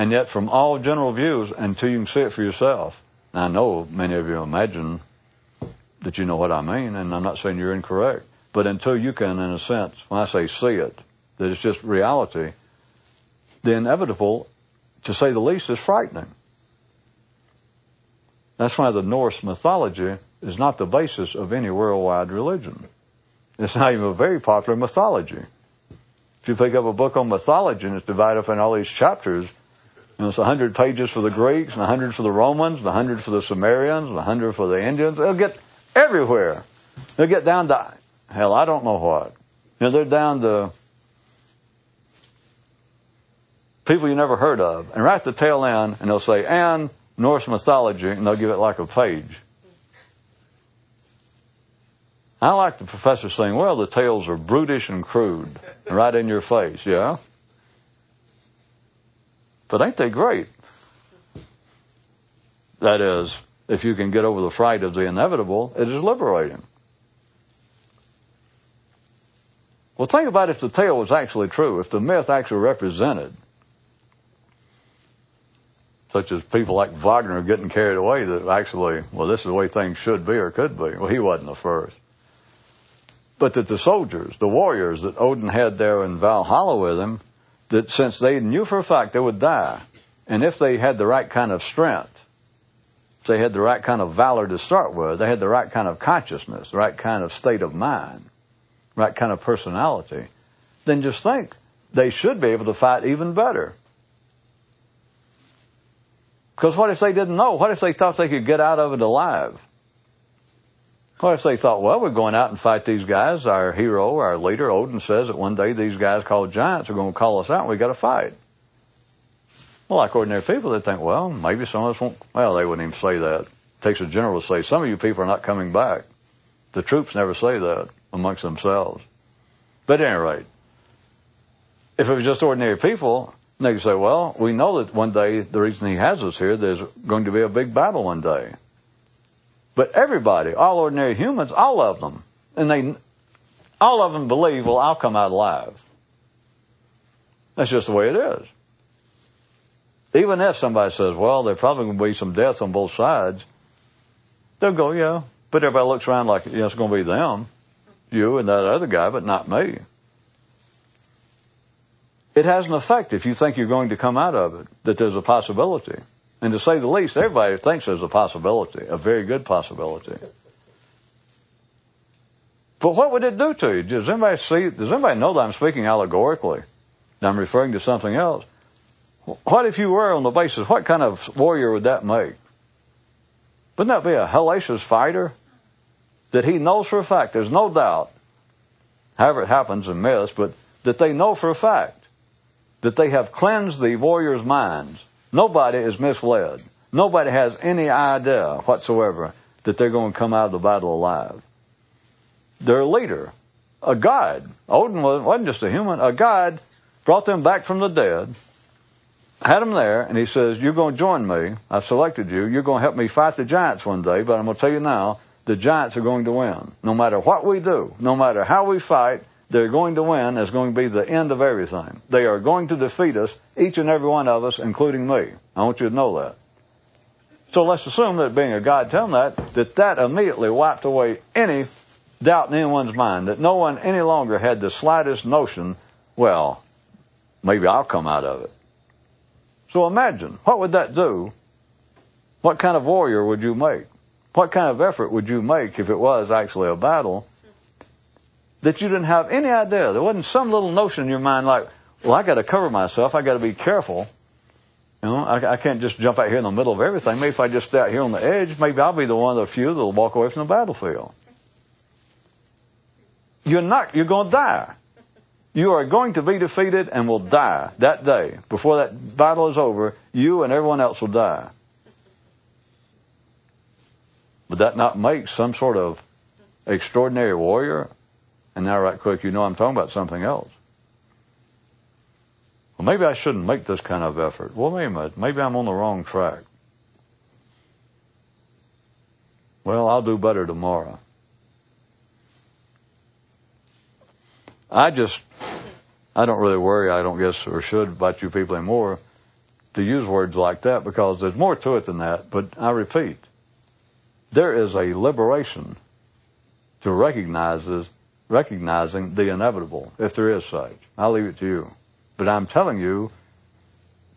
And yet, from all general views, until you can see it for yourself, I know many of you imagine that you know what I mean, and I'm not saying you're incorrect, but until you can, in a sense, when I say see it, that it's just reality, the inevitable, to say the least, is frightening. That's why the Norse mythology is not the basis of any worldwide religion. It's not even a very popular mythology. If you pick up a book on mythology and it's divided up in all these chapters, and it's a hundred pages for the Greeks, and a hundred for the Romans, and a hundred for the Sumerians, and a hundred for the Indians. They'll get everywhere. They'll get down to, hell, I don't know what. You know, they're down to people you never heard of. And right at the tail end, and they'll say, and Norse mythology, and they'll give it like a page. I like the professor saying, well, the tales are brutish and crude, right in your face, yeah? But ain't they great? That is, if you can get over the fright of the inevitable, it is liberating. Well, think about if the tale was actually true, if the myth actually represented, such as people like Wagner getting carried away that actually, well, this is the way things should be or could be. Well, he wasn't the first. But that the soldiers, the warriors that Odin had there in Valhalla with him, that since they knew for a fact they would die, and if they had the right kind of strength, if they had the right kind of valor to start with, they had the right kind of consciousness, the right kind of state of mind, right kind of personality, then just think they should be able to fight even better. Because what if they didn't know? What if they thought they could get out of it alive? What if they thought, well, we're going out and fight these guys. Our hero, our leader, Odin says that one day these guys called giants are going to call us out and we got to fight. Well, like ordinary people, they think, well, maybe some of us won't. Well, they wouldn't even say that. It takes a general to say, some of you people are not coming back. The troops never say that amongst themselves. But at any rate, if it was just ordinary people, they could say, well, we know that one day the reason he has us here, there's going to be a big battle one day. But everybody, all ordinary humans, all of them, and they, all of them believe, well, I'll come out alive. That's just the way it is. Even if somebody says, well, there probably going to be some death on both sides, they'll go, yeah. But everybody looks around like, yeah, it's going to be them, you and that other guy, but not me. It has an effect if you think you're going to come out of it, that there's a possibility. And to say the least, everybody thinks there's a possibility, a very good possibility. But what would it do to you? Does anybody see, does anybody know that I'm speaking allegorically? That I'm referring to something else? What if you were on the basis, what kind of warrior would that make? Wouldn't that be a hellacious fighter? That he knows for a fact, there's no doubt, however it happens in myths, but that they know for a fact that they have cleansed the warrior's minds. Nobody is misled. Nobody has any idea whatsoever that they're going to come out of the battle alive. Their leader, a god, Odin wasn't just a human, a god brought them back from the dead, had them there, and he says, You're going to join me. I've selected you. You're going to help me fight the giants one day, but I'm going to tell you now, the giants are going to win. No matter what we do, no matter how we fight, they're going to win. It's going to be the end of everything. They are going to defeat us, each and every one of us, including me. I want you to know that. So let's assume that being a God telling that, that that immediately wiped away any doubt in anyone's mind, that no one any longer had the slightest notion, well, maybe I'll come out of it. So imagine, what would that do? What kind of warrior would you make? What kind of effort would you make if it was actually a battle that you didn't have any idea? There wasn't some little notion in your mind like, well, I got to cover myself. I got to be careful. You know, I, I can't just jump out here in the middle of everything. Maybe if I just stay out here on the edge, maybe I'll be the one of the few that'll walk away from the battlefield. You're not, you're going to die. You are going to be defeated and will die that day. Before that battle is over, you and everyone else will die. Would that not make some sort of extraordinary warrior? And now, right quick, you know I'm talking about something else. Well, maybe I shouldn't make this kind of effort. Well, maybe, maybe I'm on the wrong track. Well, I'll do better tomorrow. I just I don't really worry, I don't guess, or should about you people anymore to use words like that because there's more to it than that. But I repeat, there is a liberation to recognize recognizing the inevitable, if there is such. I'll leave it to you. But I'm telling you,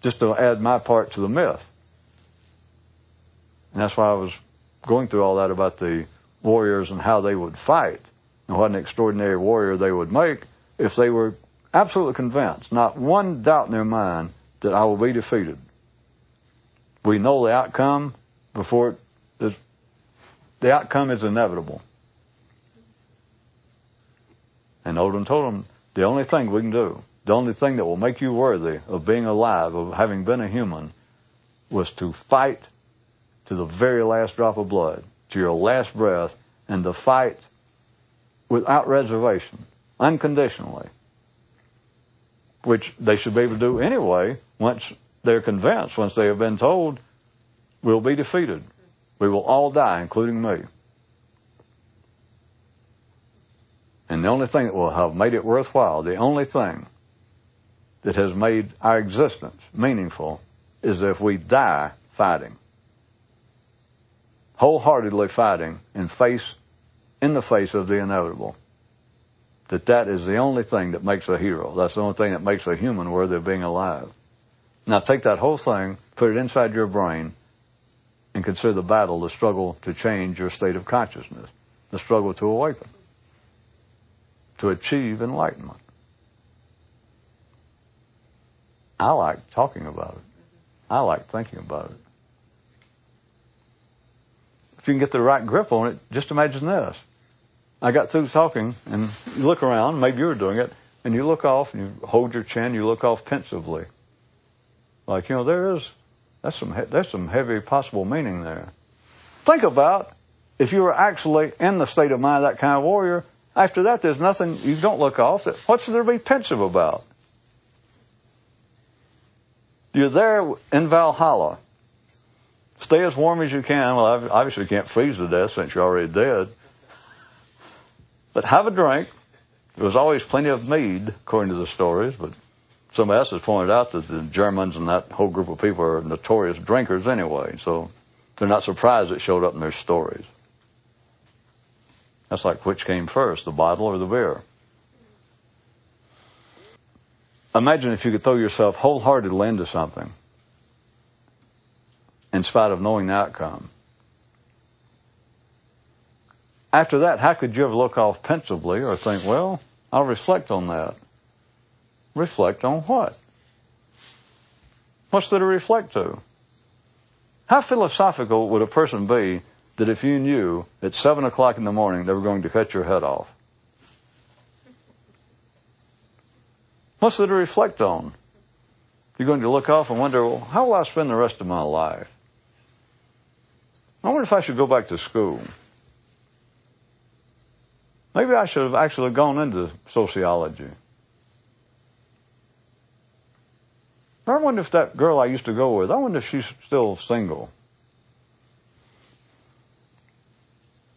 just to add my part to the myth. And that's why I was going through all that about the warriors and how they would fight and what an extraordinary warrior they would make if they were absolutely convinced, not one doubt in their mind, that I will be defeated. We know the outcome before it, the outcome is inevitable. And Odin told them, the only thing we can do, the only thing that will make you worthy of being alive, of having been a human, was to fight to the very last drop of blood, to your last breath, and to fight without reservation, unconditionally, which they should be able to do anyway once they're convinced, once they have been told, we'll be defeated. We will all die, including me. And the only thing that will have made it worthwhile, the only thing that has made our existence meaningful is if we die fighting. Wholeheartedly fighting in face, in the face of the inevitable. That that is the only thing that makes a hero. That's the only thing that makes a human worthy of being alive. Now take that whole thing, put it inside your brain, and consider the battle, the struggle to change your state of consciousness, the struggle to awaken, to achieve enlightenment. I like talking about it. I like thinking about it. If you can get the right grip on it, just imagine this. I got through talking, and you look around, maybe you're doing it, and you look off, and you hold your chin, you look off pensively. Like, you know, there is, that's some, there's some heavy possible meaning there. Think about if you were actually in the state of mind that kind of warrior, after that there's nothing, you don't look off. What's there to be pensive about? You're there in Valhalla. Stay as warm as you can. Well, obviously you can't freeze to death since you're already dead. But have a drink. There was always plenty of mead, according to the stories, but somebody else has pointed out that the Germans and that whole group of people are notorious drinkers anyway, so they're not surprised it showed up in their stories. That's like which came first, the bottle or the beer? Imagine if you could throw yourself wholeheartedly into something in spite of knowing the outcome. After that, how could you ever look off pensively or think, well, I'll reflect on that? Reflect on what? What's there to reflect to? How philosophical would a person be that if you knew at seven o'clock in the morning they were going to cut your head off? What's there to reflect on? You're going to look off and wonder, well, how will I spend the rest of my life? I wonder if I should go back to school. Maybe I should have actually gone into sociology. I wonder if that girl I used to go with, I wonder if she's still single.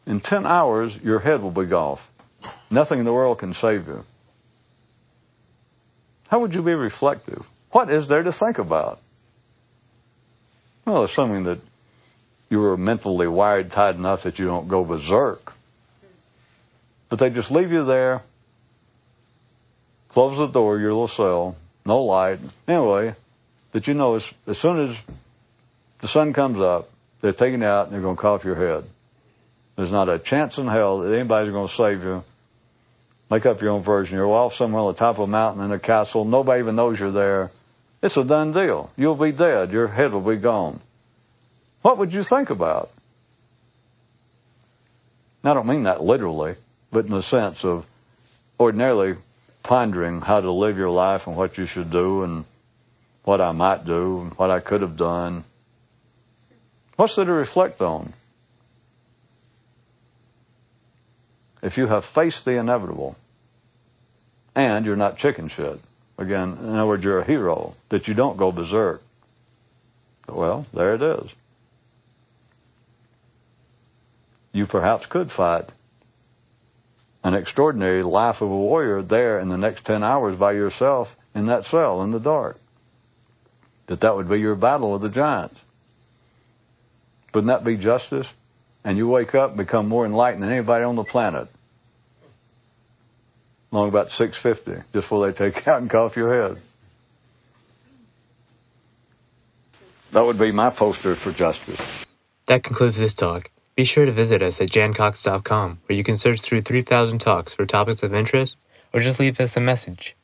In 10 hours, your head will be off. Nothing in the world can save you. How would you be reflective? What is there to think about? Well, assuming that you were mentally wired tight enough that you don't go berserk. But they just leave you there, close the door, your little cell, no light. Anyway, that you know as, as soon as the sun comes up, they're taking out and they're going to off your head. There's not a chance in hell that anybody's going to save you. Make up your own version. You're off somewhere on the top of a mountain in a castle. Nobody even knows you're there. It's a done deal. You'll be dead. Your head will be gone. What would you think about? I don't mean that literally, but in the sense of ordinarily pondering how to live your life and what you should do and what I might do and what I could have done. What's there to reflect on? If you have faced the inevitable and you're not chicken shit, again, in other words, you're a hero, that you don't go berserk, well, there it is. You perhaps could fight an extraordinary life of a warrior there in the next 10 hours by yourself in that cell in the dark. That that would be your battle with the giants. Wouldn't that be justice? And you wake up become more enlightened than anybody on the planet. Long about 650, just before they take out and cut off your head. That would be my poster for justice. That concludes this talk. Be sure to visit us at jancox.com, where you can search through 3,000 talks for topics of interest or just leave us a message.